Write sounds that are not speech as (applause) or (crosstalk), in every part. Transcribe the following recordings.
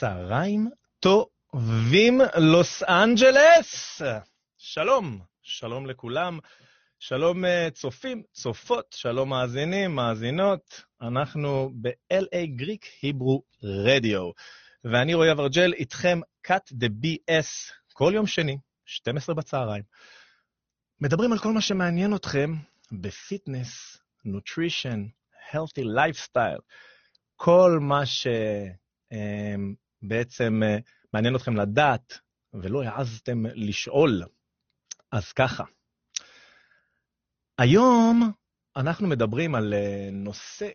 צהריים טובים, לוס אנג'לס! שלום, שלום לכולם. שלום אה, צופים, צופות, שלום מאזינים, מאזינות. אנחנו ב-LA Greek Hebrew Radio. ואני רועי אברג'ל, איתכם cut the BS, כל יום שני, 12 בצהריים. מדברים על כל מה שמעניין אתכם ב fitness, nutrition, healthy lifestyle, כל מה שבעצם אה, מעניין אתכם לדעת ולא העזתם לשאול. אז ככה, היום אנחנו מדברים על אה, נושא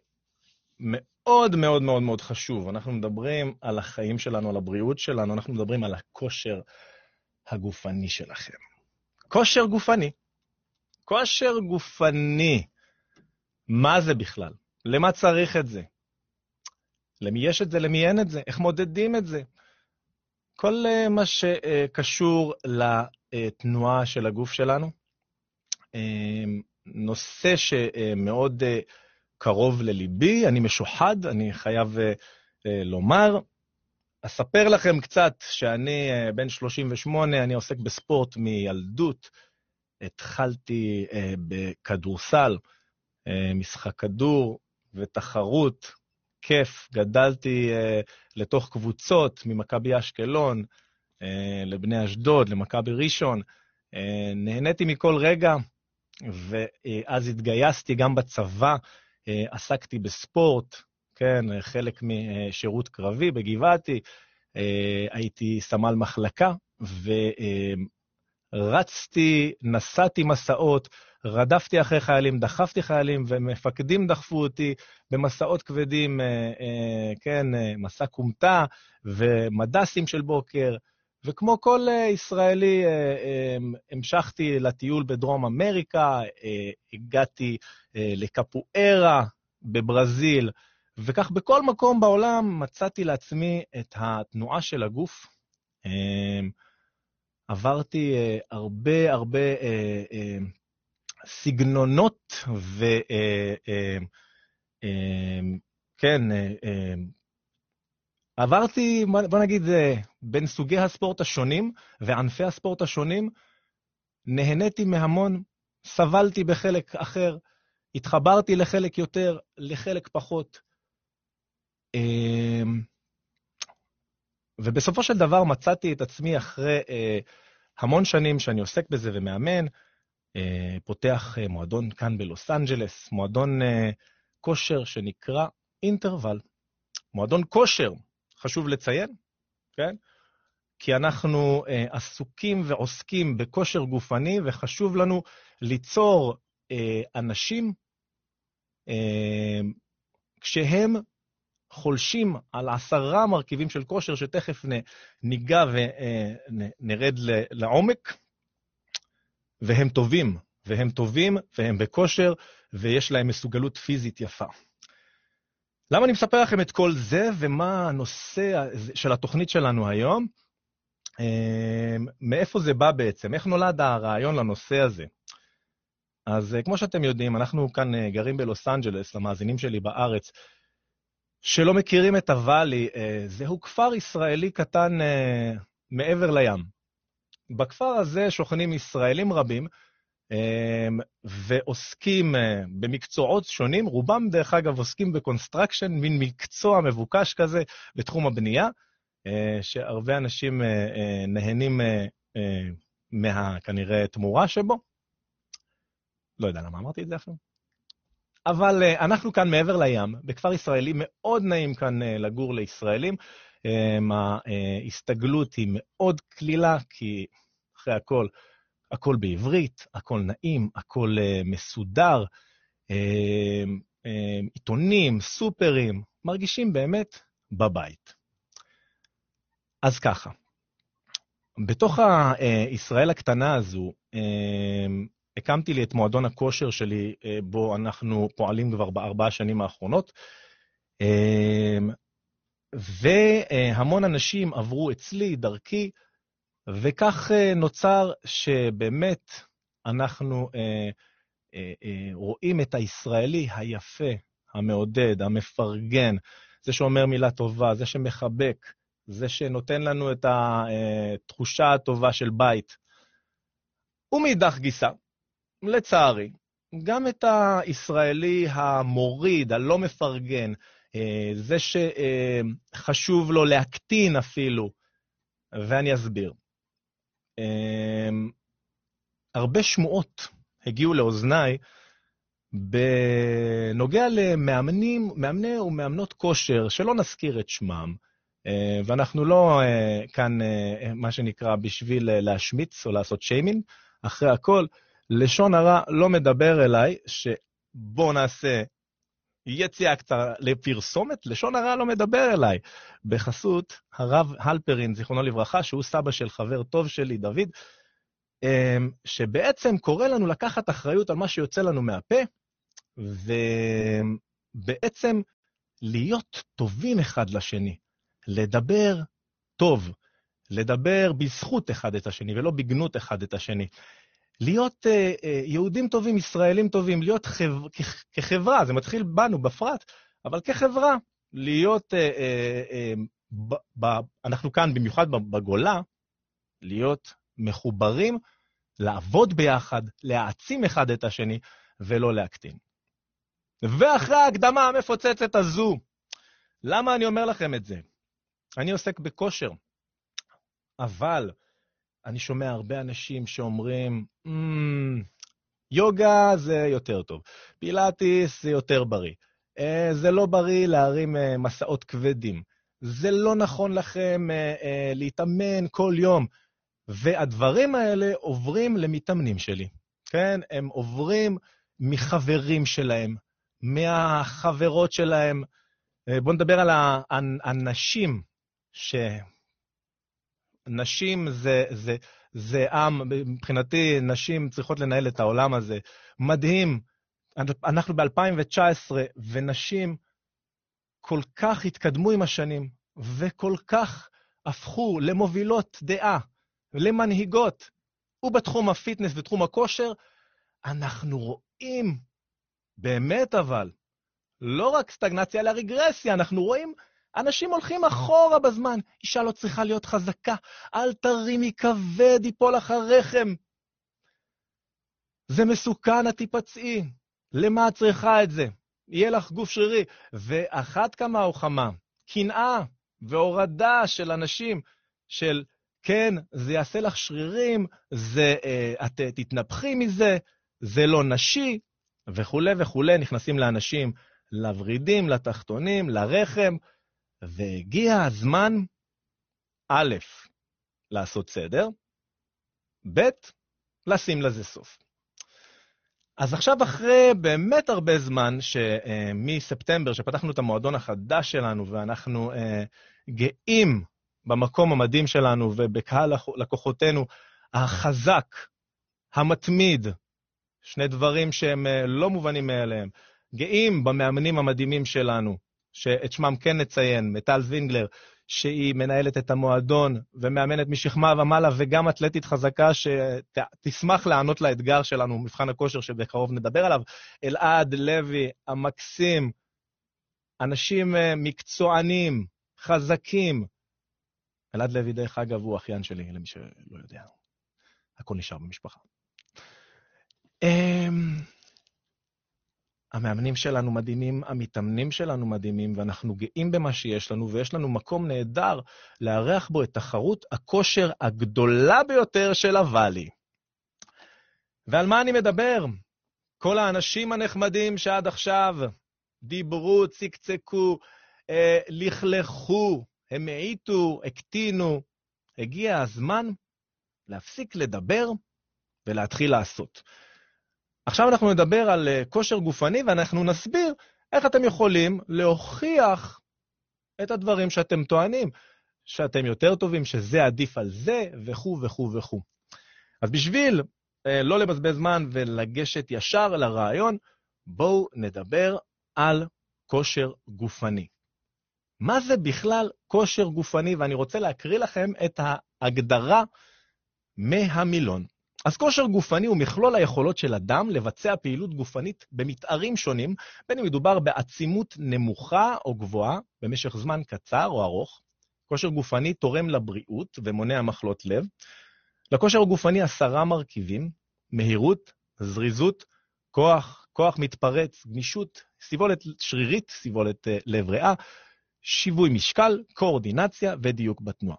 מאוד מאוד מאוד מאוד חשוב. אנחנו מדברים על החיים שלנו, על הבריאות שלנו, אנחנו מדברים על הכושר הגופני שלכם. כושר גופני. כושר גופני. מה זה בכלל? למה צריך את זה? למי יש את זה, למי אין את זה? איך מודדים את זה? כל אה, מה שקשור לתנועה של הגוף שלנו. אה, נושא שמאוד קרוב לליבי, אני משוחד, אני חייב לומר. אספר לכם קצת שאני בן 38, אני עוסק בספורט מילדות. התחלתי בכדורסל, משחק כדור ותחרות, כיף. גדלתי לתוך קבוצות ממכבי אשקלון לבני אשדוד, למכבי ראשון. נהניתי מכל רגע, ואז התגייסתי גם בצבא, עסקתי בספורט, כן, חלק משירות קרבי בגבעתי, הייתי סמל מחלקה, ורצתי, נסעתי מסעות, רדפתי אחרי חיילים, דחפתי חיילים, ומפקדים דחפו אותי במסעות כבדים, כן, מסע כומתה ומדסים של בוקר, וכמו כל ישראלי, המשכתי לטיול בדרום אמריקה, הגעתי לקפוארה בברזיל, וכך בכל מקום בעולם מצאתי לעצמי את התנועה של הגוף. עברתי הרבה הרבה סגנונות וכן, עברתי, בוא נגיד, בין סוגי הספורט השונים וענפי הספורט השונים, נהניתי מהמון, סבלתי בחלק אחר, התחברתי לחלק יותר, לחלק פחות. ובסופו של דבר מצאתי את עצמי אחרי אה, המון שנים שאני עוסק בזה ומאמן, אה, פותח אה, מועדון כאן בלוס אנג'לס, מועדון כושר שנקרא אינטרוול. מועדון כושר, חשוב לציין, כן? כי אנחנו אה, עסוקים ועוסקים בכושר גופני, וחשוב לנו ליצור אה, אנשים אה, כשהם חולשים על עשרה מרכיבים של כושר, שתכף ניגע ונרד לעומק, והם טובים, והם טובים, והם בכושר, ויש להם מסוגלות פיזית יפה. למה אני מספר לכם את כל זה, ומה הנושא של התוכנית שלנו היום? אמ, מאיפה זה בא בעצם? איך נולד הרעיון לנושא הזה? אז אה, כמו שאתם יודעים, אנחנו כאן אה, גרים בלוס אנג'לס, למאזינים שלי בארץ, שלא מכירים את ה Valley, אה, זהו כפר ישראלי קטן מעבר לים. בכפר הזה שוכנים ישראלים רבים, אמ, ועוסקים במקצועות שונים, רובם דרך אגב עוסקים ב construction, מין מקצוע מבוקש כזה בתחום הבנייה, שהרבה אנשים נהנים מה, כנראה, תמורה שבו. לא יודע למה אמרתי את זה אפילו. אבל אנחנו כאן מעבר לים, בכפר ישראלי, מאוד נעים כאן לגור לישראלים. Um, ההסתגלות היא מאוד קלילה, כי אחרי הכל, הכל בעברית, הכל נעים, הכל uh, מסודר, uh, uh, עיתונים, סופרים, מרגישים באמת בבית. אז ככה, בתוך ישראל הקטנה הזו, הקמתי לי את מועדון הכושר שלי, אה, בו אנחנו פועלים כבר בארבע השנים האחרונות, אמ, והמון אנשים עברו אצלי, דרכי, וכך אה, נוצר שבאמת אנחנו אה, רואים את הישראלי היפה, המעודד, המפרגן, זה שאומר מילה טובה, זה שמחבק, זה שנותן לנו את התחושה הטובה של בית. ומאידך גיסא, לצערי, גם את הישראלי המוריד, הלא מפרגן, אה, זה שחשוב לו להקטין אפילו, ואני אסביר. אה, הרבה שמועות הגיעו לאוזניי בנוגע למאמנים, מאמני ומאמנות כושר, שלא נזכיר את שמם, אה, ואנחנו לא כאן, מה שנקרא, בשביל להשמיץ או לעשות שיימינג, אחרי הכל, לשון הרע לא מדבר אליי, שבוא נעשה יציאה קצרה לפרסומת, לשון הרע לא מדבר אליי. בחסות הרב הלפרין, זיכרונו לברכה, שהוא סבא של חבר טוב שלי, דוד, אמ, שבעצם קורא לנו לקחת אחריות על מה שיוצא לנו מהפה, ובעצם להיות טובים אחד לשני, לדבר טוב, לדבר בזכות אחד את השני ולא בגנות אחד את השני. להיות uh, uh, יהודים טובים, ישראלים טובים, להיות חב... כ- כחברה, זה מתחיל בנו בפרט, אבל כחברה, להיות, uh, uh, uh, ב- ב- אנחנו כאן, במיוחד בגולה, להיות מחוברים, לעבוד ביחד, להעצים אחד את השני, ולא להקטין. ואחרי ההקדמה המפוצצת הזו, למה אני אומר לכם את זה? אני עוסק בכושר, אבל אני שומע הרבה אנשים שאומרים, mm, יוגה זה יותר טוב, פילאטיס זה יותר בריא, אה, זה לא בריא להרים אה, מסעות כבדים, זה לא נכון לכם אה, להתאמן כל יום. והדברים האלה עוברים למתאמנים שלי, כן? הם עוברים מחברים שלהם, מהחברות שלהם. בואו נדבר על האנשים ש... נשים זה, זה, זה עם, מבחינתי נשים צריכות לנהל את העולם הזה. מדהים, אנחנו ב-2019, ונשים כל כך התקדמו עם השנים, וכל כך הפכו למובילות דעה, למנהיגות, ובתחום הפיטנס ותחום הכושר, אנחנו רואים, באמת אבל, לא רק סטגנציה, אלא רגרסיה, אנחנו רואים אנשים הולכים אחורה בזמן. אישה לא צריכה להיות חזקה, אל תרימי כבד, לך הרחם. זה מסוכן, את תיפצעי. למה את צריכה את זה? יהיה לך גוף שרירי. ואחת כמה וכמה, קנאה והורדה של אנשים, של כן, זה יעשה לך שרירים, זה, אה, את תתנפחי מזה, זה לא נשי, וכולי וכולי, נכנסים לאנשים, לוורידים, לתחתונים, לרחם, והגיע הזמן, א', לעשות סדר, ב', לשים לזה סוף. אז עכשיו, אחרי באמת הרבה זמן, שמספטמבר, שפתחנו את המועדון החדש שלנו, ואנחנו אה, גאים במקום המדהים שלנו ובקהל לקוחותינו החזק, המתמיד, שני דברים שהם אה, לא מובנים מאליהם, גאים במאמנים המדהימים שלנו, שאת שמם כן נציין, מטל זינגלר, שהיא מנהלת את המועדון ומאמנת משכמה ומעלה, וגם אתלטית חזקה שתשמח לענות לאתגר שלנו, מבחן הכושר שבקרוב נדבר עליו. אלעד לוי המקסים, אנשים אה, מקצוענים, חזקים. אלעד לוי, דרך אגב, הוא אחיין שלי, למי שלא יודע. הכל נשאר במשפחה. אמ, המאמנים שלנו מדהימים, המתאמנים שלנו מדהימים, ואנחנו גאים במה שיש לנו, ויש לנו מקום נהדר לארח בו את תחרות הכושר הגדולה ביותר של הוואלי. ועל מה אני מדבר? כל האנשים הנחמדים שעד עכשיו דיברו, צקצקו, אה, לכלכו, המעיטו, הקטינו. הגיע הזמן להפסיק לדבר ולהתחיל לעשות. עכשיו אנחנו נדבר על אה, כושר גופני ואנחנו נסביר איך אתם יכולים להוכיח את הדברים שאתם טוענים, שאתם יותר טובים, שזה עדיף על זה, וכו' וכו' וכו'. אז בשביל אה, לא לבזבז זמן ולגשת ישר לרעיון, בואו נדבר על כושר גופני. מה זה בכלל כושר גופני? ואני רוצה להקריא לכם את ההגדרה מהמילון. אז כושר גופני הוא מכלול היכולות של אדם לבצע פעילות גופנית במתארים שונים, בין אם מדובר בעצימות נמוכה או גבוהה, במשך זמן קצר או ארוך, כושר גופני תורם לבריאות ומונע מחלות לב. לכושר הגופני עשרה מרכיבים, מהירות, זריזות, כוח, כוח מתפרץ, גמישות, סיבולת שרירית, סיבולת אה, לב ריאה, שיווי משקל, קואורדינציה ודיוק בתנועה.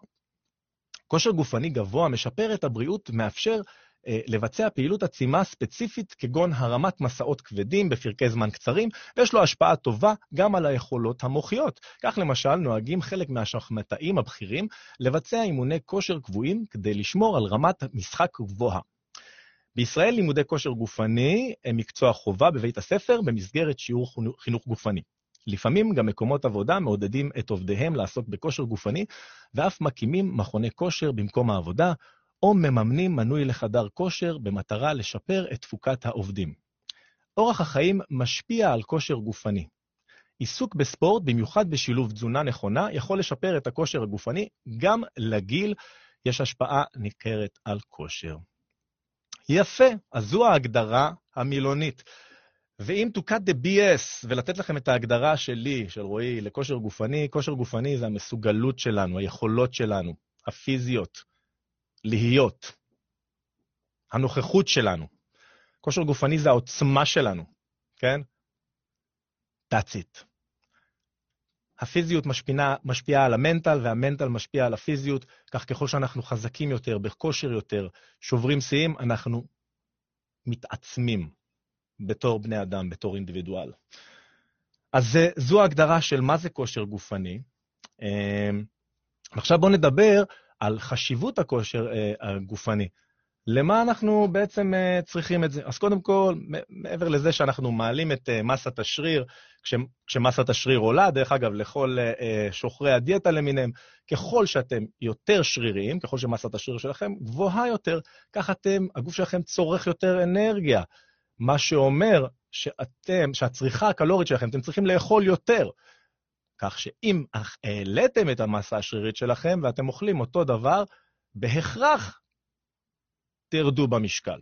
כושר גופני גבוה משפר את הבריאות ומאפשר אה, לבצע פעילות עצימה ספציפית כגון הרמת מסעות כבדים בפרקי זמן קצרים, ויש לו השפעה טובה גם על היכולות המוחיות. כך למשל נוהגים חלק מהשחמטאים הבכירים לבצע אימוני כושר קבועים כדי לשמור על רמת משחק גבוהה. בישראל לימודי כושר גופני הם מקצוע חובה בבית הספר במסגרת שיעור חינוך גופני. לפעמים גם מקומות עבודה מעודדים את עובדיהם לעסוק בכושר גופני, ואף מקימים מכוני כושר במקום העבודה, או מממנים מנוי לחדר כושר במטרה לשפר את תפוקת העובדים. אורח החיים משפיע על כושר גופני. עיסוק בספורט, במיוחד בשילוב תזונה נכונה, יכול לשפר את הכושר הגופני, גם לגיל יש השפעה ניכרת על כושר. יפה, אז זו ההגדרה המילונית. ואם to cut the BS ולתת לכם את ההגדרה שלי, של רועי, לכושר גופני, כושר גופני זה המסוגלות שלנו, היכולות שלנו, הפיזיות, להיות, הנוכחות שלנו. כושר גופני זה העוצמה שלנו, כן? That's it. הפיזיות משפיעה, משפיעה על המנטל, והמנטל משפיע על הפיזיות, כך ככל שאנחנו חזקים יותר, בכושר יותר, שוברים שיאים, אנחנו מתעצמים בתור בני אדם, בתור אינדיבידואל. אז זו ההגדרה של מה זה כושר גופני. אמ, עכשיו בואו נדבר על חשיבות הכושר אה, הגופני. למה אנחנו בעצם uh, צריכים את זה? אז קודם כל, מעבר לזה שאנחנו מעלים את uh, מסת השריר, כש, כשמסת השריר עולה, דרך אגב, לכל uh, שוחרי הדיאטה למיניהם, ככל שאתם יותר שריריים, ככל שמסת השריר שלכם גבוהה יותר, כך אתם, הגוף שלכם צורך יותר אנרגיה. מה שאומר שאתם, שהצריכה הקלורית שלכם, אתם צריכים לאכול יותר. כך שאם העליתם את המסה השרירית שלכם ואתם אוכלים אותו דבר, בהכרח תרדו במשקל.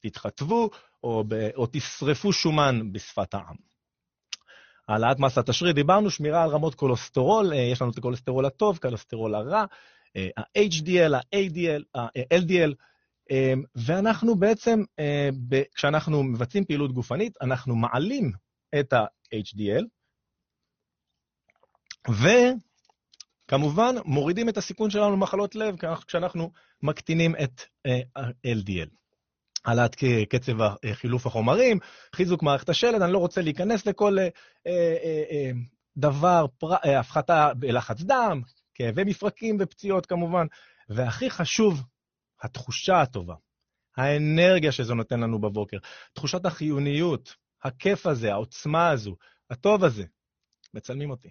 תתחטבו או, ב, או תשרפו שומן בשפת העם. העלאת מסת השריר, דיברנו, שמירה על רמות כולסטרול, אה, יש לנו את הכולסטרול הטוב, כולסטרול הרע, אה, ה-HDL, ה-ADL, ה-LDL, אה, ואנחנו בעצם, כשאנחנו מבצעים פעילות גופנית, אנחנו מעלים את ה-HDL, וכמובן מורידים את הסיכון שלנו למחלות לב כשאנחנו מקטינים את ה-LDL. העלאת קצב חילוף החומרים, חיזוק מערכת השלד, אני לא רוצה להיכנס לכל אה, אה, אה, דבר, הפחתה בלחץ דם, כאבי מפרקים ופציעות כמובן, והכי חשוב, התחושה הטובה, האנרגיה שזה נותן לנו בבוקר, תחושת החיוניות, הכיף הזה, העוצמה הזו, הטוב הזה. מצלמים אותי.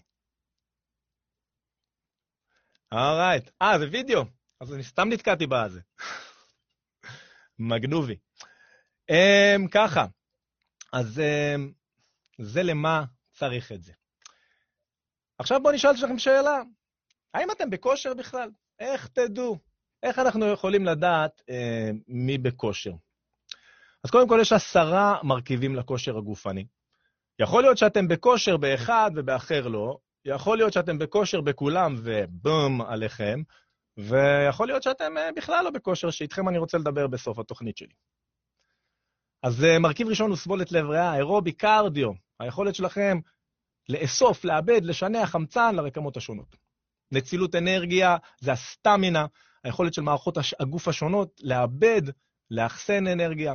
אורייט. אה, זה וידאו. אז אני סתם נתקעתי בזה. מגנובי. Um, ככה, אז um, זה למה צריך את זה. עכשיו בואו נשאל לכם שאלה, האם אתם בכושר בכלל? איך תדעו? איך אנחנו יכולים לדעת uh, מי בכושר? אז קודם כל יש עשרה מרכיבים לכושר הגופני. יכול להיות שאתם בכושר באחד ובאחר לא, יכול להיות שאתם בכושר בכולם ובום עליכם, ויכול להיות שאתם אה, בכלל לא בכושר, שאיתכם אני רוצה לדבר בסוף התוכנית שלי. אז אה, מרכיב ראשון הוא סבולת לב ריאה, אירובי קרדיו, היכולת שלכם לאסוף, לאבד, לשנע חמצן לרקמות השונות. נצילות אנרגיה זה הסטמינה, היכולת של מערכות הגוף השונות לאבד, לאחסן אנרגיה.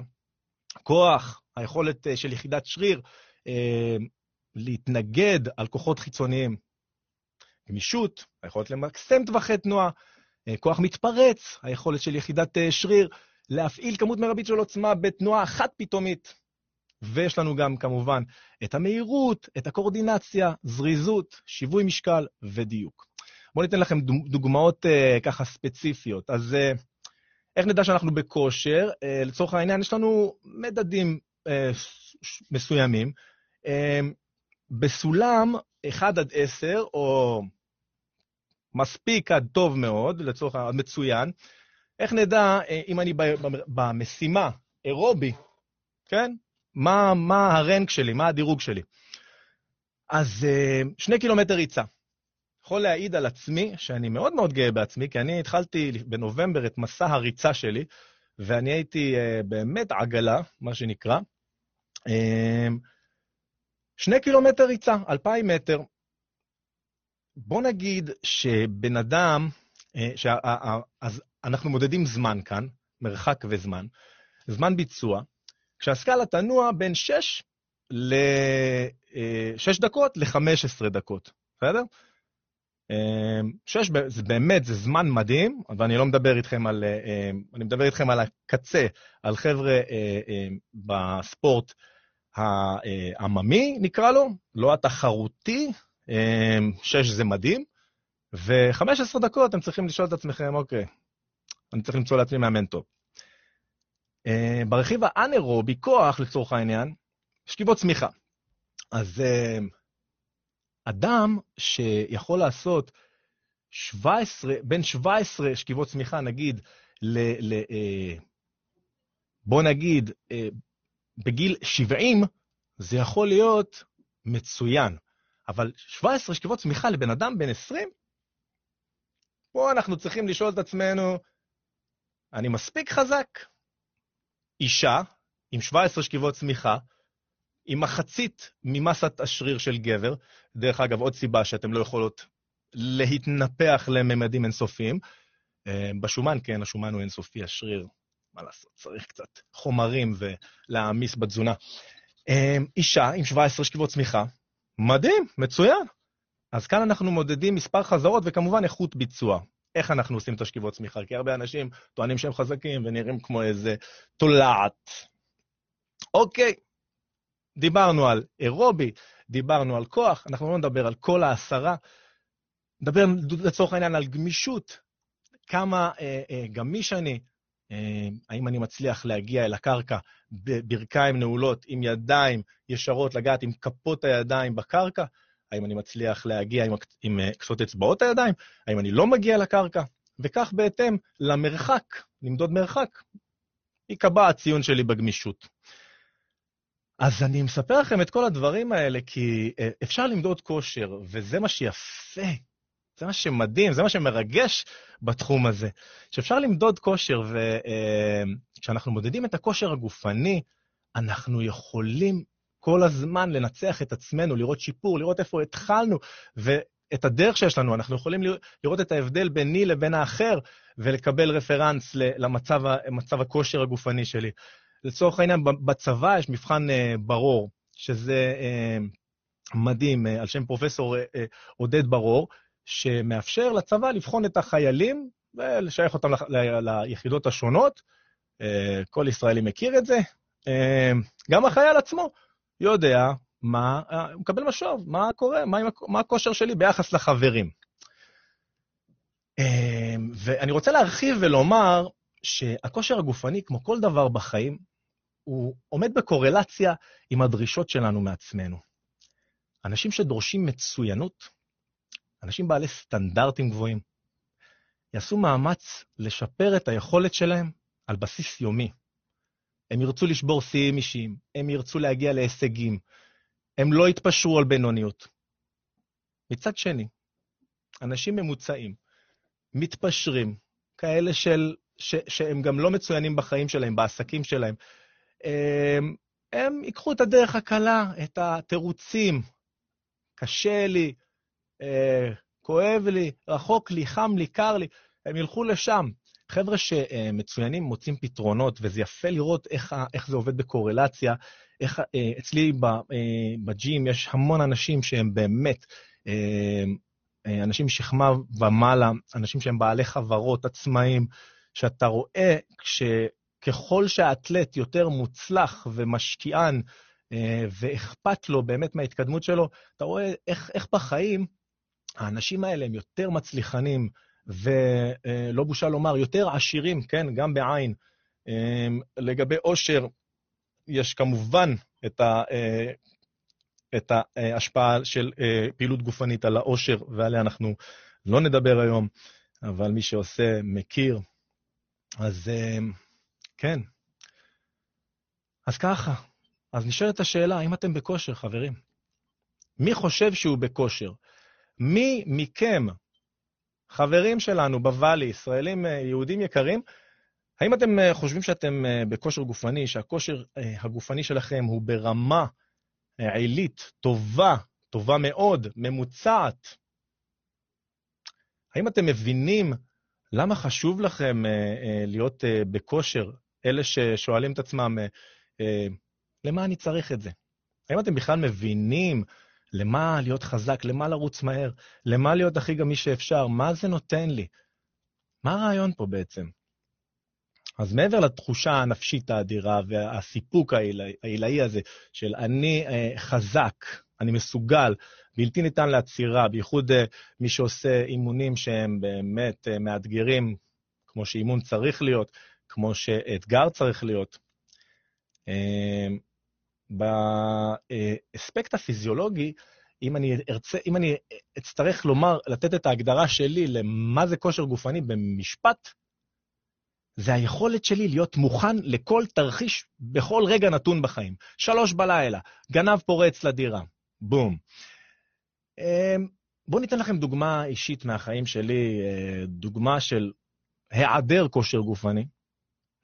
כוח, היכולת אה, של יחידת שריר להתנגד על כוחות חיצוניים. גמישות, היכולת למקסם טווחי תנועה, אה, כוח מתפרץ, היכולת של יחידת אה, שריר להפעיל כמות מרבית של עוצמה בתנועה אחת פתאומית. ויש לנו גם כמובן את המהירות, את הקורדינציה, זריזות, שיווי משקל ודיוק. בואו ניתן לכם דוגמאות uh, ככה ספציפיות. אז uh, איך נדע שאנחנו בכושר? Uh, לצורך העניין, יש לנו מדדים uh, מסוימים. Uh, בסולם 1 עד 10, או מספיק עד טוב מאוד, לצורך המצוין, איך נדע אה, אם אני במשימה אירובי, כן? מה, מה הרנק שלי, מה הדירוג שלי? אז אה, שני קילומטר ריצה, יכול להעיד על עצמי שאני מאוד מאוד גאה בעצמי, כי אני התחלתי בנובמבר את מסע הריצה שלי, ואני הייתי uh, באמת עגלה, מה שנקרא. שני קילומטר ריצה, אלפיים מטר. בוא נגיד שבן אדם, uh, שה, אז אנחנו מודדים זמן כאן, מרחק וזמן, זמן ביצוע, כשהסקאלה תנוע בין 6 ל-6 דקות ל-15 דקות, בסדר? אמ, שש, זה באמת, זה זמן מדהים, ואני לא מדבר איתכם על, אני מדבר איתכם על הקצה, על חבר'ה אה, בספורט העממי, נקרא לו, לא התחרותי, שש זה מדהים, ו-15 דקות אתם צריכים לשאול את עצמכם, אוקיי, אני צריך למצוא לעצמי מאמן טוב. ברכיב האנאירובי, כוח לצורך העניין, שכיבות צמיחה. אז אדם שיכול לעשות 17, בין 17 שכיבות צמיחה, נגיד, ל... ל אה, בוא נגיד, אה, בגיל 70, זה יכול להיות מצוין. אבל 17 שכיבות צמיחה לבן אדם בן 20? פה אנחנו צריכים לשאול את עצמנו, אני מספיק חזק? אישה עם 17 שכיבות צמיחה, עם מחצית ממסת השריר של גבר. דרך אגב, עוד סיבה שאתם לא יכולות להתנפח לממדים אינסופיים. אה, בשומן, כן, השומן הוא אינסופי, השריר, מה לעשות, צריך קצת חומרים ולהעמיס בתזונה. אה, אישה עם 17 שכיבות צמיחה, מדהים, מצוין. אז כאן אנחנו מודדים מספר חזרות וכמובן איכות ביצוע. איך אנחנו עושים את השכיבות צמיחה? כי הרבה אנשים טוענים שהם חזקים ונראים כמו איזה תולעת. אוקיי, דיברנו על אירובי, דיברנו על כוח, אנחנו לא נדבר על כל העשרה. נדבר לצורך העניין על גמישות, כמה אה, אה, גמיש אני, האם אני מצליח להגיע אל הקרקע בברכיים נעולות, עם ידיים ישרות, לגעת עם כפות הידיים בקרקע, האם אני מצליח להגיע עם, עם אה, קצות אצבעות הידיים, האם אני לא מגיע לקרקע, וכך בהתאם למרחק, למדוד מרחק, ייקבע הציון שלי בגמישות. אז אני מספר לכם את כל הדברים האלה, כי אה, אפשר למדוד כושר, וזה מה שיפה, זה מה שמדהים, זה מה שמרגש בתחום הזה, שאפשר למדוד כושר, וכשאנחנו אה, מודדים את הכושר הגופני, אנחנו יכולים כל הזמן לנצח את עצמנו, לראות שיפור, לראות איפה התחלנו, ואת הדרך שיש לנו, אנחנו יכולים לראות את ההבדל ביני לבין האחר, ולקבל רפרנס למצב הכושר הגופני שלי. לצורך העניין, בצבא יש מבחן אה, ברור, שזה אה, מדהים, על שם פרופסור עודד ברור, שמאפשר לצבא לבחון את החיילים ולשייך אותם ליחידות השונות. כל ישראלי מכיר את זה. גם החייל עצמו יודע מה, הוא מקבל משוב, מה קורה, מה, מה הכושר שלי ביחס לחברים. ואני רוצה להרחיב ולומר שהכושר הגופני, כמו כל דבר בחיים, הוא עומד בקורלציה עם הדרישות שלנו מעצמנו. אנשים שדורשים מצוינות, אנשים בעלי סטנדרטים גבוהים, יעשו מאמץ לשפר את היכולת שלהם על בסיס יומי. הם ירצו לשבור שיאים אישיים, הם ירצו להגיע להישגים, הם לא יתפשרו על בינוניות. מצד שני, אנשים ממוצעים, מתפשרים, כאלה של, ש, שהם גם לא מצוינים בחיים שלהם, בעסקים שלהם, אמ, הם ייקחו את הדרך הקלה, את התירוצים. קשה לי, אה, כואב לי, רחוק לי, חם לי, קר לי, הם ילכו לשם. חבר'ה שמצוינים מוצאים פתרונות, וזה יפה לראות איך, איך זה עובד בקורלציה. איך, אה, אצלי אה, בג'ים יש המון אנשים שהם באמת אנשים משכמה ומעלה, אנשים שהם בעלי חברות, עצמאים, שאתה רואה כש, ככל שהאתלט יותר מוצלח ומשקיען, אה, ואכפת לו באמת מההתקדמות שלו, אתה רואה איך, איך בחיים האנשים האלה הם יותר מצליחנים, ולא בושה לומר, יותר עשירים, כן, גם בעין. אה, לגבי עושר, יש כמובן את, ה, אה, את ההשפעה של פעילות גופנית על העושר, ועליה אנחנו לא נדבר היום, אבל מי שעושה מכיר. אז כן. אז ככה, אז נשאלת השאלה, האם אתם בכושר, חברים? מי חושב שהוא בכושר? מי מכם, חברים שלנו בוואלי, ישראלים, אה, יהודים יקרים, האם אתם אה, חושבים שאתם אה, בכושר גופני, שהכושר הגופני שלכם הוא ברמה עילית, טובה, טובה מאוד, ממוצעת? האם אתם מבינים למה חשוב לכם להיות בכושר? אלה ששואלים את עצמם, למה אני צריך את זה? האם אתם בכלל מבינים למה להיות חזק, למה לרוץ מהר, למה להיות הכי גמי שאפשר, מה זה נותן לי? מה הרעיון פה בעצם? אז מעבר לתחושה הנפשית האדירה והסיפוק העילאי הזה של אני אה, חזק, אני מסוגל, בלתי ניתן לעצירה, בייחוד אה, מי שעושה אימונים שהם באמת אה, מאתגרים, כמו שאימון צריך להיות, כמו שאתגר צריך להיות. אה, באספקט הפיזיולוגי, אם אני ארצה, אם אני אצטרך לומר, לתת את ההגדרה שלי למה זה כושר גופני במשפט, זה היכולת שלי להיות מוכן לכל תרחיש בכל רגע נתון בחיים. שלוש בלילה, גנב פורץ לדירה, בום. אמ, בואו ניתן לכם דוגמה אישית מהחיים שלי, אה, דוגמה של היעדר כושר גופני,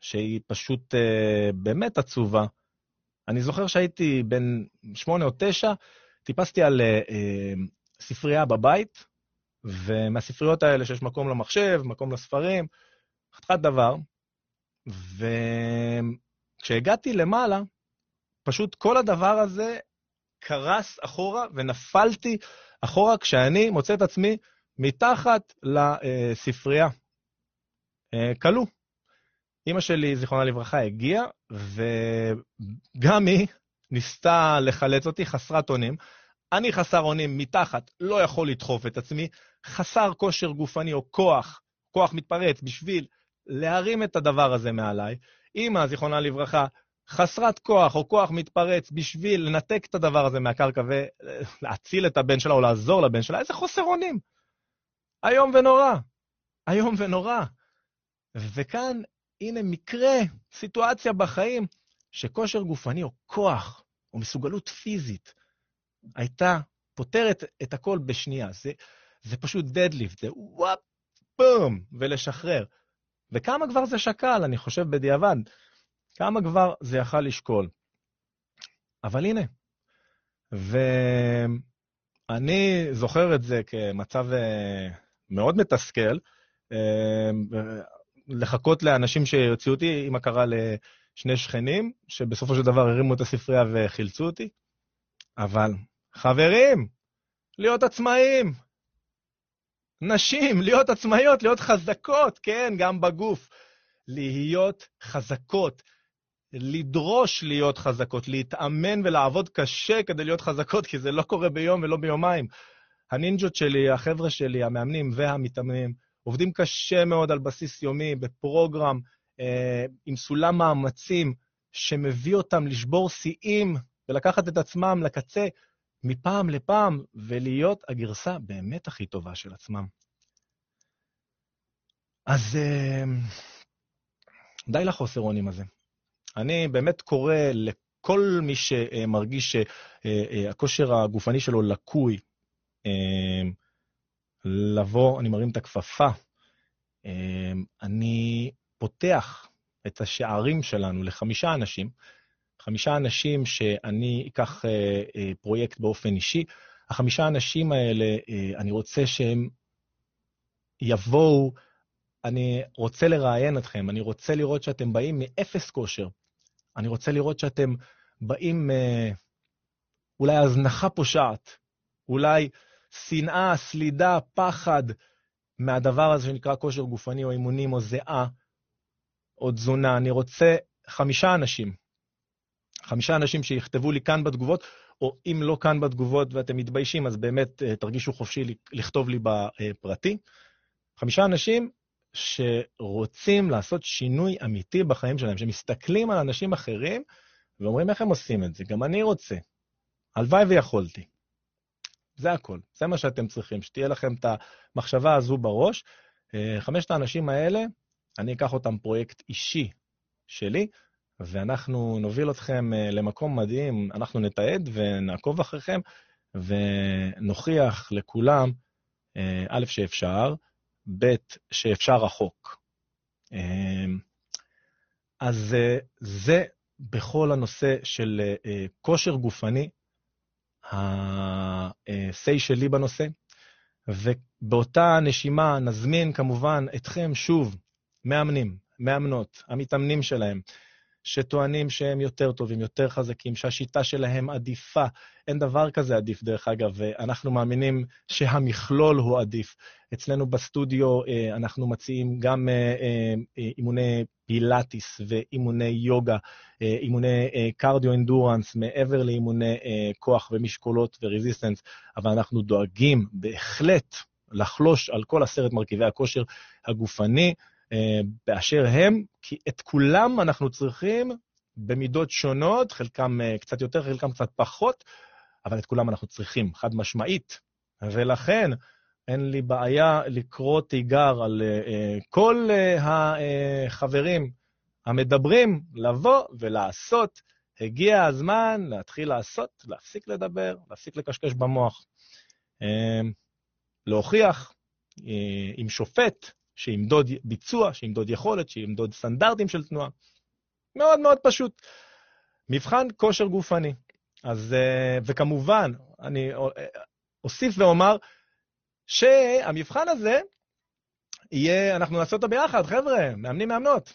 שהיא פשוט אה, באמת עצובה. אני זוכר שהייתי בן שמונה או תשע, טיפסתי על uh, ספרייה בבית, ומהספריות האלה שיש מקום למחשב, מקום לספרים, חתיכת דבר, וכשהגעתי למעלה, פשוט כל הדבר הזה קרס אחורה ונפלתי אחורה כשאני מוצא את עצמי מתחת לספרייה. כלוא. אימא שלי, זיכרונה לברכה, הגיעה, וגם היא ניסתה לחלץ אותי חסרת אונים. אני חסר אונים מתחת, לא יכול לדחוף את עצמי, חסר כושר גופני או כוח, כוח מתפרץ בשביל להרים את הדבר הזה מעליי. אימא, זיכרונה לברכה, חסרת כוח או כוח מתפרץ בשביל לנתק את הדבר הזה מהקרקע ולהציל את הבן שלה או לעזור לבן שלה, איזה חוסר אונים. איום ונורא, איום ונורא. וכאן הנה מקרה, סיטואציה בחיים, שכושר גופני או כוח או מסוגלות פיזית הייתה פותרת את הכל בשנייה. זה, זה פשוט דדליפט, זה וואפ, בום, ולשחרר. וכמה כבר זה שקל, אני חושב בדיעבד, כמה כבר זה יכל לשקול. אבל הנה, ואני זוכר את זה כמצב אה, מאוד מתסכל, אה, לחכות לאנשים שיוציאו אותי, אם קרה לשני שכנים, שבסופו של דבר הרימו את הספרייה וחילצו אותי. אבל, חברים, להיות עצמאים. נשים, להיות עצמאיות, להיות חזקות, כן, גם בגוף. להיות חזקות, לדרוש להיות חזקות, להתאמן ולעבוד קשה כדי להיות חזקות, כי זה לא קורה ביום ולא ביומיים. הנינג'ות שלי, החבר'ה שלי, המאמנים והמתאמנים, עובדים קשה מאוד על בסיס יומי, בפרוגרם, אה, עם סולם מאמצים שמביא אותם לשבור שיאים ולקחת את עצמם לקצה מפעם לפעם ולהיות הגרסה באמת הכי טובה של עצמם. אז אה, די לחוסר אונים הזה. אני באמת קורא לכל מי שמרגיש שהכושר הגופני שלו לקוי, אה, לבוא, אני מרים את הכפפה, אמ, אני פותח את השערים שלנו לחמישה אנשים, חמישה אנשים שאני אקח אה, אה, פרויקט באופן אישי. החמישה אנשים האלה, אה, אני רוצה שהם יבואו, אני רוצה לראיין אתכם, אני רוצה לראות שאתם באים מאפס כושר. אני רוצה לראות שאתם באים אולי הזנחה פושעת, אולי שנאה, סלידה, פחד מהדבר הזה שנקרא כושר גופני או אימונים או זיעה או תזונה. אני רוצה חמישה אנשים, חמישה אנשים שיכתבו לי כאן בתגובות, או אם לא כאן בתגובות ואתם מתביישים, אז באמת אה, תרגישו חופשי לכתוב לי בפרטי. חמישה אנשים שרוצים לעשות שינוי אמיתי בחיים שלהם, שמסתכלים על אנשים אחרים ואומרים, איך הם עושים את זה? גם אני רוצה. הלוואי ויכולתי. זה הכל, זה מה שאתם צריכים, שתהיה לכם את המחשבה הזו בראש. אה, חמשת האנשים האלה, אני אקח אותם פרויקט אישי שלי, ואנחנו נוביל אתכם אה, למקום מדהים, אנחנו נתעד ונעקוב אחריכם, ונוכיח לכולם א', שאפשר, ב', שאפשר רחוק. אז זה בכל הנושא של כושר גופני, ה-say שלי בנושא, ובאותה נשימה נזמין כמובן אתכם שוב, מאמנים, מאמנות, המתאמנים שלהם, שטוענים שהם יותר טובים, יותר חזקים, שהשיטה שלהם עדיפה. אין דבר כזה עדיף, דרך אגב, אנחנו מאמינים שהמכלול הוא עדיף. אצלנו בסטודיו אה, אנחנו מציעים גם אה, אה, אימוני פילאטיס ואימוני יוגה, אימוני קרדיו אינדורנס, מעבר לאימוני כוח ומשקולות ורזיסטנס, אבל אנחנו דואגים בהחלט לחלוש על כל עשרת מרכיבי הכושר הגופני, באשר הם, כי את כולם אנחנו צריכים במידות שונות, חלקם אה, קצת יותר, חלקם קצת פחות, אבל את כולם אנחנו צריכים, חד משמעית. ולכן אין לי בעיה לקרוא תיגר על uh, כל החברים המדברים, לבוא ולעשות. הגיע הזמן להתחיל לעשות, להפסיק לדבר, להפסיק לקשקש במוח. להוכיח עם שופט שימדוד ביצוע, שימדוד יכולת, שימדוד סטנדרטים של תנועה. מאוד מאוד פשוט. מבחן כושר גופני. אז, אה, וכמובן, אני אוסיף ואומר שהמבחן הזה יהיה, אנחנו נעשה אותו ביחד, חבר'ה, מאמנים מאמנות.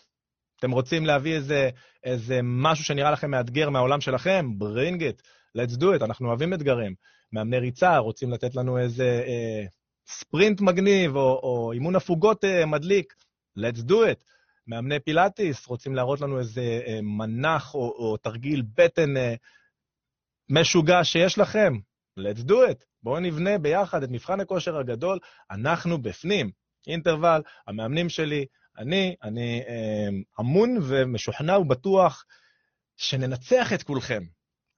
אתם רוצים להביא איזה, איזה משהו שנראה לכם מאתגר מהעולם שלכם? bring it, let's do it, אנחנו אוהבים אתגרים. מאמני ריצה, רוצים לתת לנו איזה אה, ספרינט מגניב, או, או אימון הפוגות uh, מדליק, let's do it. מאמני פילאטיס רוצים להראות לנו איזה uh, מנח או, או תרגיל בטן uh, משוגע שיש לכם, let's do it. בואו נבנה ביחד את מבחן הכושר הגדול, אנחנו בפנים. אינטרוול, המאמנים שלי, אני, אני אמון ומשוכנע ובטוח שננצח את כולכם.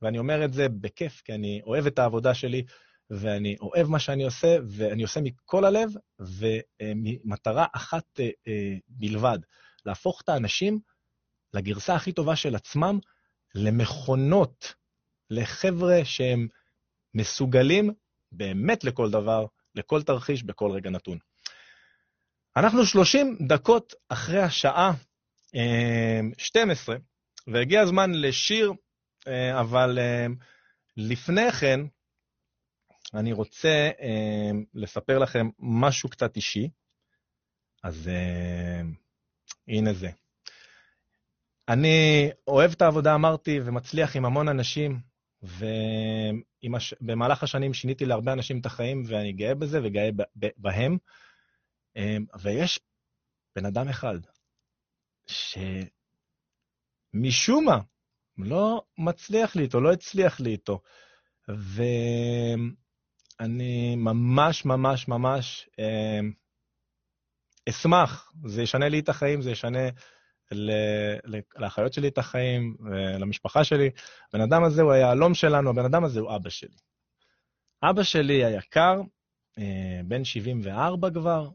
ואני אומר את זה בכיף, כי אני אוהב את העבודה שלי, ואני אוהב מה שאני עושה, ואני עושה מכל הלב, ומטרה אחת אה, אה, בלבד, להפוך את האנשים לגרסה הכי טובה של עצמם, למכונות, לחבר'ה שהם מסוגלים באמת לכל דבר, לכל תרחיש, בכל רגע נתון. אנחנו 30 דקות אחרי השעה 12, אה, והגיע הזמן לשיר, אבל לפני כן, אני רוצה אה, לספר לכם משהו קצת אישי. אז אה, הנה זה. אני אוהב את העבודה, אמרתי, ומצליח עם המון אנשים, ובמהלך השנים שיניתי להרבה אנשים את החיים, ואני גאה בזה וגאה בהם. אה, ויש בן אדם אחד שמשום מה לא מצליח לי איתו, לא הצליח לי איתו. ו... אני ממש ממש ממש אה, אשמח, זה ישנה לי את החיים, זה ישנה לאחיות שלי את החיים, למשפחה שלי. הבן אדם הזה הוא היהלום שלנו, הבן אדם הזה הוא אבא שלי. אבא שלי היקר, אה, בן 74 כבר,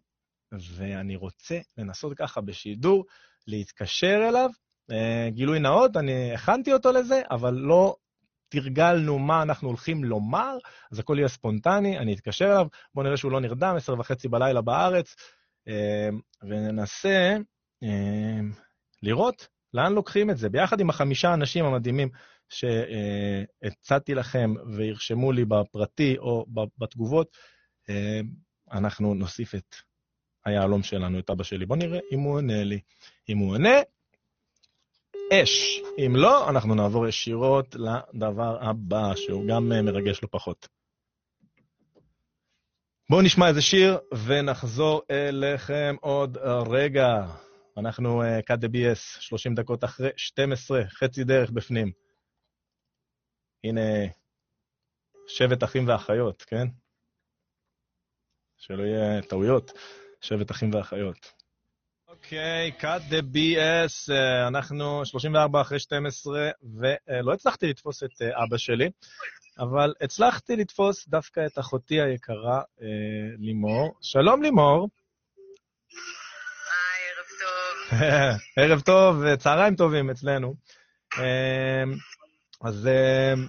ואני רוצה לנסות ככה בשידור להתקשר אליו. אה, גילוי נאות, אני הכנתי אותו לזה, אבל לא תרגלנו מה אנחנו הולכים לומר, אז הכל יהיה ספונטני, אני אתקשר אליו, בואו נראה שהוא לא נרדם, עשר וחצי בלילה בארץ, אה, וננסה אה, לראות לאן לוקחים את זה, ביחד עם החמישה אנשים המדהימים שהצעתי לכם וירשמו לי בפרטי או בתגובות, אה, אנחנו נוסיף את היהלום שלנו, את אבא שלי. בואו נראה אם הוא עונה לי. אם הוא עונה, אש. אם לא, אנחנו נעבור ישירות לדבר הבא, שהוא גם אה, מרגש לא פחות. בואו נשמע איזה שיר ונחזור אליכם עוד רגע. אנחנו קאט דה בי.אס, 30 דקות אחרי 12, חצי דרך בפנים. הנה, שבט אחים ואחיות, כן? שלא יהיה טעויות, שבט אחים ואחיות. אוקיי, cut the BS, אה, אנחנו 34 אחרי 12, ולא הצלחתי לתפוס את אה, אבא שלי, אבל הצלחתי לתפוס דווקא את אחותי היקרה, אה, לימור. שלום, לימור. היי, ערב טוב. (laughs) ערב טוב, צהריים טובים אצלנו. אז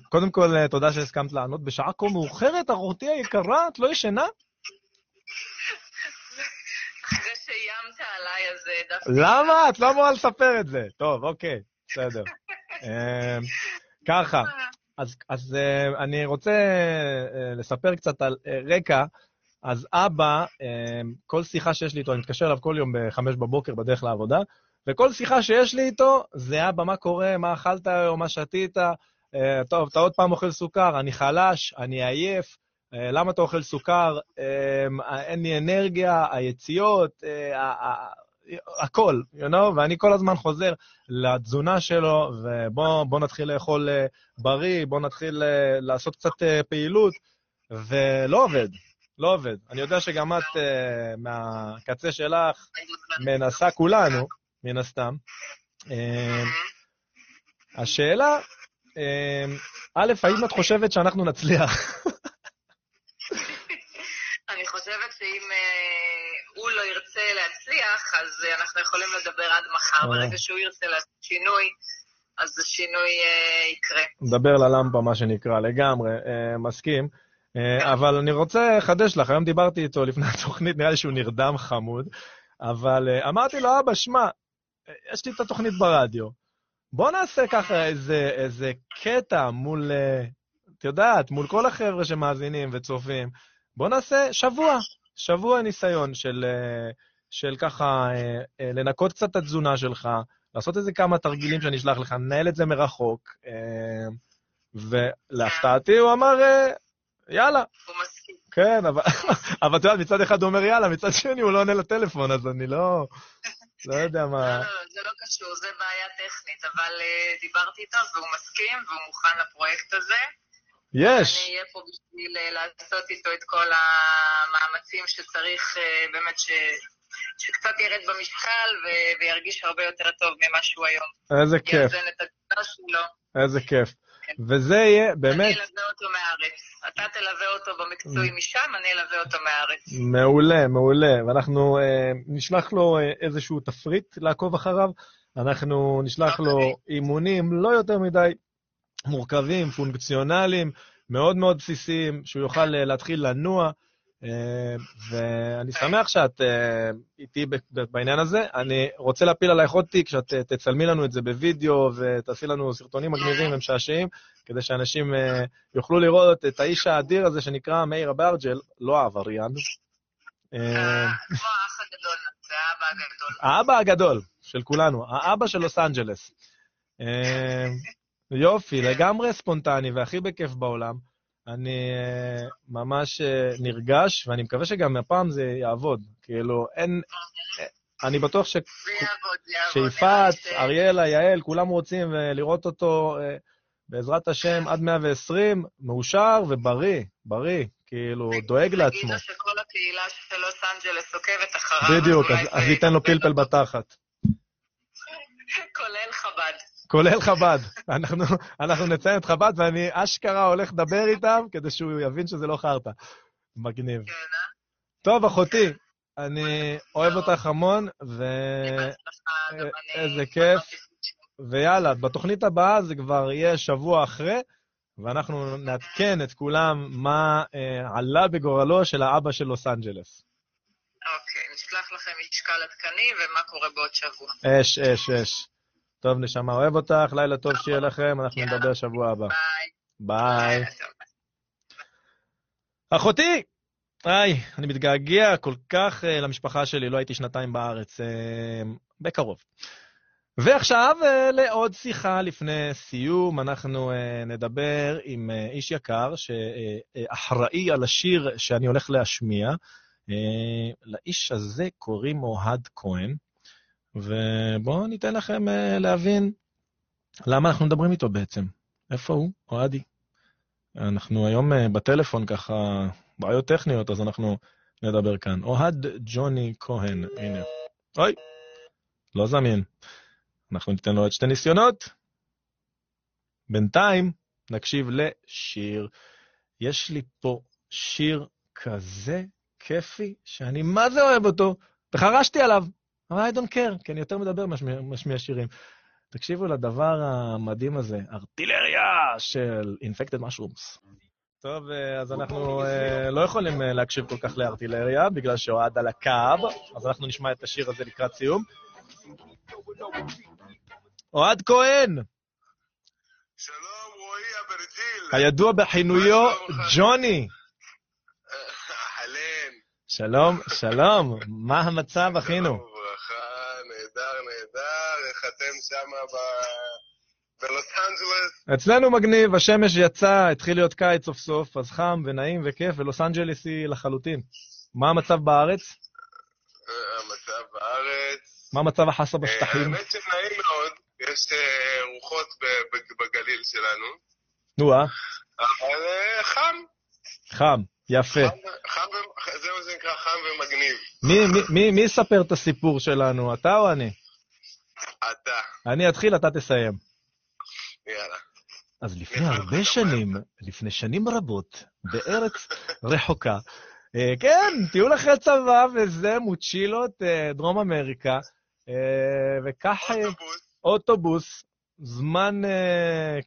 קודם כל, תודה שהסכמת לענות בשעה כה מאוחרת, אחותי היקרה, את לא ישנה? איימת עליי, אז אה, דווקא... למה? את לא אמורה לספר את זה. טוב, אוקיי, בסדר. (laughs) אמ, ככה, אז, אז uh, אני רוצה uh, לספר קצת על uh, רקע. אז אבא, uh, כל שיחה שיש לי איתו, אני מתקשר אליו כל יום בחמש בבוקר בדרך לעבודה, וכל שיחה שיש לי איתו זה אבא, מה קורה, מה אכלת היום, מה שתית, uh, טוב, אתה עוד פעם אוכל סוכר, אני חלש, אני עייף, למה אתה אוכל סוכר, אין לי אנרגיה, היציאות, הכל, you know, ואני כל הזמן חוזר לתזונה שלו, ובוא נתחיל לאכול אה, בריא, בוא נתחיל אה, לעשות קצת אה, פעילות, ולא עובד, לא עובד. אני יודע שגם את מהקצה שלך מנסה כולנו, מן הסתם. השאלה, א', האם את חושבת שאנחנו נצליח? (laughs) אני חושבת שאם הוא לא ירצה להצליח, אז אה, אנחנו יכולים לדבר עד מחר. אה. ברגע שהוא ירצה לעשות שינוי, אז השינוי אה, יקרה. נדבר ללמפה, מה שנקרא, לגמרי, מסכים. אבל אני רוצה לחדש לך, היום דיברתי איתו לפני (laughs) התוכנית, נראה לי שהוא נרדם חמוד, אבל אמרתי לו, אבא, שמע, יש לי את התוכנית ברדיו, בוא נעשה ככה איזה, איזה קטע מול, את יודעת, מול כל החבר'ה שמאזינים וצופים, בוא נעשה שבוע, שבוע ניסיון של, של ככה אה, אה, לנקות קצת את התזונה שלך, לעשות איזה כמה תרגילים שאני אשלח לך, לנהל את זה מרחוק, ולהפתעתי הוא אמר, יאללה. הוא מסכים. כן, אבל, (laughs) אבל את יודעת, מצד אחד הוא אומר יאללה, מצד שני הוא לא עונה לטלפון, אז אני לא... לא יודע מה... לא, לא, זה לא קשור, זה בעיה טכנית, אבל דיברתי איתו והוא מסכים והוא מוכן לפרויקט הזה. יש. אני אהיה פה בשביל אה, לעשות איתו את כל המאמצים שצריך אה, באמת ש... שקצת ירד במשקל ו... וירגיש הרבה יותר טוב ממה שהוא היום. איזה כיף. יאזן את התזונה שלו. איזה כיף. כן. וזה יהיה באמת... אני אלווה אותו מהארץ. אתה תלווה אותו במקצועי משם, אני אלווה אותו מהארץ. מעולה, מעולה. ואנחנו אה, נשלח לו אה, איזשהו תפריט לעקוב אחריו. אנחנו נשלח לו אוקיי. אימונים לא יותר מדי מורכבים, פונקציונליים, מאוד מאוד בסיסיים, שהוא יוכל אה, להתחיל לנוע. אה, ואני שמח שאת אה, איתי בעניין הזה. אני רוצה להפיל עלייך עוד תיק, שאת תצלמי לנו את זה בווידאו ותעשי לנו סרטונים מגניבים ומשעשעים, כדי שאנשים יוכלו לראות את האיש האדיר הזה שנקרא מאיר אברג'ל, לא העבריין. הגדול. האבא הגדול של כולנו, האבא של לוס אנג'לס. יופי, לגמרי ספונטני והכי בכיף בעולם. אני uh, ממש uh, נרגש, ואני מקווה שגם הפעם זה יעבוד. כאילו, אין... אני בטוח ש... שיפעת, אריאלה, יעל, כולם רוצים לראות אותו, בעזרת השם, עד 120, מאושר ובריא, בריא, כאילו, דואג לעצמו. תגיד שכל הקהילה של לוס אנג'לס עוקבת אחריו. בדיוק, אז ייתן לו פלפל בתחת. (laughs) כולל חב"ד. כולל חב"ד. אנחנו, אנחנו נציין את חב"ד, ואני אשכרה הולך לדבר איתם כדי שהוא יבין שזה לא חרטא. מגניב. כן, אה? טוב, אחותי, אני אוהב אותך המון, ו... איזה כיף. ויאללה, בתוכנית הבאה זה כבר יהיה שבוע אחרי, ואנחנו נעדכן את כולם מה אה, עלה בגורלו של האבא של לוס אנג'לס. אוקיי, נשלח לכם משקל עדכני ומה קורה בעוד שבוע. אש, אש, אש. טוב, נשמה, אוהב אותך, לילה טוב שיהיה לכם, אנחנו נדבר שבוע הבא. ביי. אחותי! היי, אני מתגעגע כל כך uh, למשפחה שלי, לא הייתי שנתיים בארץ, uh, בקרוב. ועכשיו uh, לעוד שיחה לפני סיום, אנחנו uh, נדבר עם uh, איש יקר שאחראי על השיר שאני הולך להשמיע. Uh, לאיש הזה קוראים אוהד כהן. ובואו ניתן לכם uh, להבין למה אנחנו מדברים איתו בעצם. איפה הוא? אוהדי. אנחנו היום uh, בטלפון ככה, בעיות טכניות, אז אנחנו נדבר כאן. אוהד ג'וני כהן, הנה. אוי, לא זמין. אנחנו ניתן לו עוד שתי ניסיונות. בינתיים נקשיב לשיר. יש לי פה שיר כזה כיפי, שאני מה זה אוהב אותו, וחרשתי עליו. אבל I don't care, כי אני יותר מדבר משמיע שירים. תקשיבו לדבר המדהים הזה, ארטילריה של Infected Mushrooms. טוב, אה, אז אנחנו אה, לא יכולים אה, להקשיב כל כך לארטילריה, בגלל שאוהד על הקו, אז אנחנו נשמע את השיר הזה לקראת סיום. אוהד כהן, שלום, רועי אברג'יל. הידוע בכינויו? ג'וני. שלום, שלום, מה המצב, אחינו? שלום וברכה, נהדר, נהדר. איך אתם שם בלוס אנג'לס? אצלנו מגניב, השמש יצא, התחיל להיות קיץ סוף סוף, אז חם ונעים וכיף, ולוס אנג'לס היא לחלוטין. מה המצב בארץ? אה, המצב בארץ. מה מצב החסה אה, בשטחים? האמת שנעים מאוד. יש אה, רוחות ב- ב- בגליל שלנו. נו, אה? אבל אה, חם. חם, יפה. חם, זה מה שנקרא חם ומגניב. מי, מי, מי, מי יספר את הסיפור שלנו, אתה או אני? אתה. אני אתחיל, אתה תסיים. יאללה. אז לפני הרבה שנים, לפני שנים רבות, בארץ רחוקה, אה, כן, טיול אחרי צבא וזה, מוצ'ילות, אה, דרום אמריקה, אה, וכך אה, אוטובוס. אוטובוס, זמן,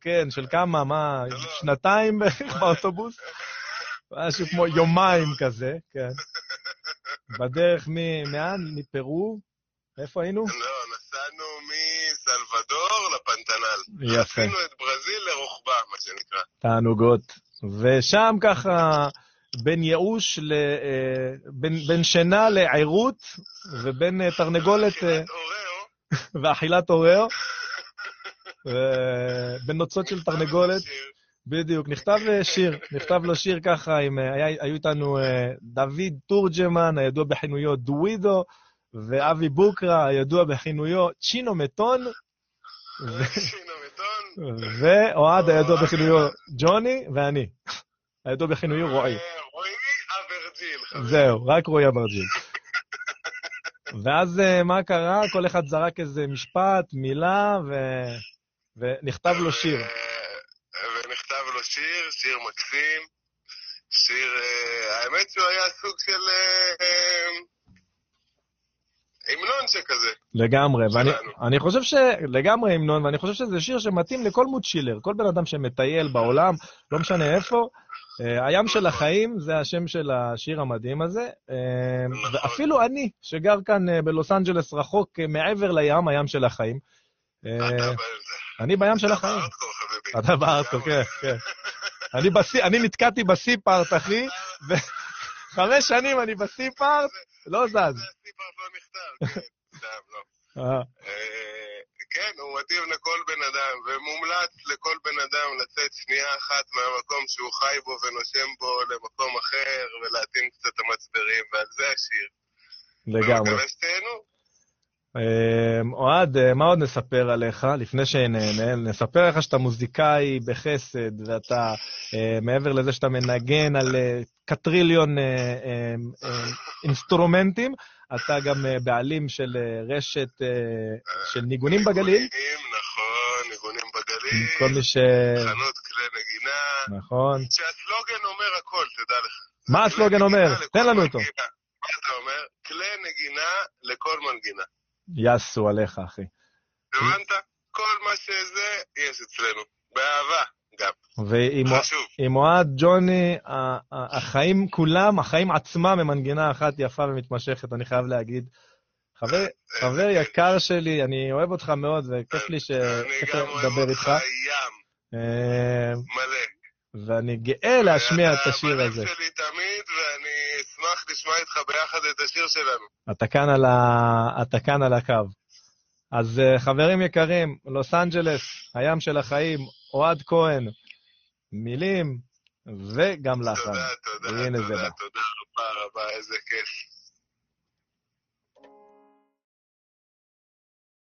כן, של כמה, מה, לא, לא. שנתיים באוטובוס? משהו כמו יומיים כזה, כן. בדרך מ... מאן? מפרו? איפה היינו? לא, נסענו מסלבדור לפנטנל. יפה. עשינו את ברזיל לרוחבה, מה שנקרא. תענוגות. ושם ככה, בין ייאוש ל... אה, בין, בין שינה לעירות, ובין אה, תרנגולת אה. ואכילת אוראו, (laughs) ובין נוצות של תרנגולת. בדיוק, נכתב שיר, נכתב לו שיר ככה, עם, היה, היו איתנו דוד תורג'מן, הידוע בכינויו דווידו, ואבי בוקרה, הידוע בכינויו צ'ינו מתון. (laughs) ואוהד, הידוע בכינויו ג'וני, ואני, הידוע בכינויו רועי. אה, רועי אברג'יל. חברים. זהו, רק רועי אברג'יל. (laughs) ואז אה, מה קרה? כל אחד זרק איזה משפט, מילה, ו... ונכתב לו שיר. אה, ונכתב לו שיר, שיר מקסים. שיר, האמת שהוא היה סוג של המנון שכזה. לגמרי, ואני שלנו. אני חושב ש... לגמרי המנון, ואני חושב שזה שיר שמתאים לכל מוצ'ילר, כל בן אדם שמטייל בעולם, לא משנה איפה. אה, הים של החיים זה השם של השיר המדהים הזה, אה, נכון. ואפילו אני, שגר כאן אה, בלוס אנג'לס רחוק מעבר לים, הים של החיים. אני בים של החיים. אתה בארדקור, כן, כן. אני נתקעתי בסי-פארט, אחי, וחמש (laughs) שנים אני בסי-פארט, לא זז. כן. לא. אה, אה, כן, הוא מתאים לכל בן אדם, ומומלץ לכל בן אדם לצאת שנייה אחת מהמקום שהוא חי בו ונושם בו למקום אחר, ולהטעין קצת את המצברים, ועל זה השיר. לגמרי. ומקווה שתהנו. אה, אוהד, אה, מה עוד נספר עליך לפני שנהנה? נספר לך שאתה מוזיקאי בחסד, ואתה, אה, מעבר לזה שאתה מנגן על אה, קטריליון אה, אה, אינסטרומנטים, אתה גם בעלים של רשת של ניגונים בגליל. ניגונים, נכון, ניגונים בגליל, כל מי ש... חנות כלי נגינה, נכון. שהסלוגן אומר הכל, תדע לך. מה הסלוגן אומר? תן לנו אותו. מה אתה אומר? כלי נגינה לכל מנגינה. יסו עליך, אחי. הבנת? כל מה שזה, יש אצלנו. באהבה, גם. ועם אוהד ג'וני, החיים כולם, החיים עצמם הם מנגינה אחת יפה ומתמשכת, אני חייב להגיד. חבר, חבר יקר שלי, אני אוהב אותך מאוד, וכיף לי ש... אני כיף גם אוהב לדבר אותך איתך, ים, אה, מלא. ואני גאה להשמיע את השיר אתה הזה. בלב שלי תמיד, ואני אשמח לשמוע איתך ביחד את השיר שלנו. אתה כאן על, ה... אתה כאן על הקו. אז אה, חברים יקרים, לוס אנג'לס, הים של החיים, אוהד כהן, מילים וגם לחן. תודה, תודה, תודה. תודה רבה רבה, איזה כיף.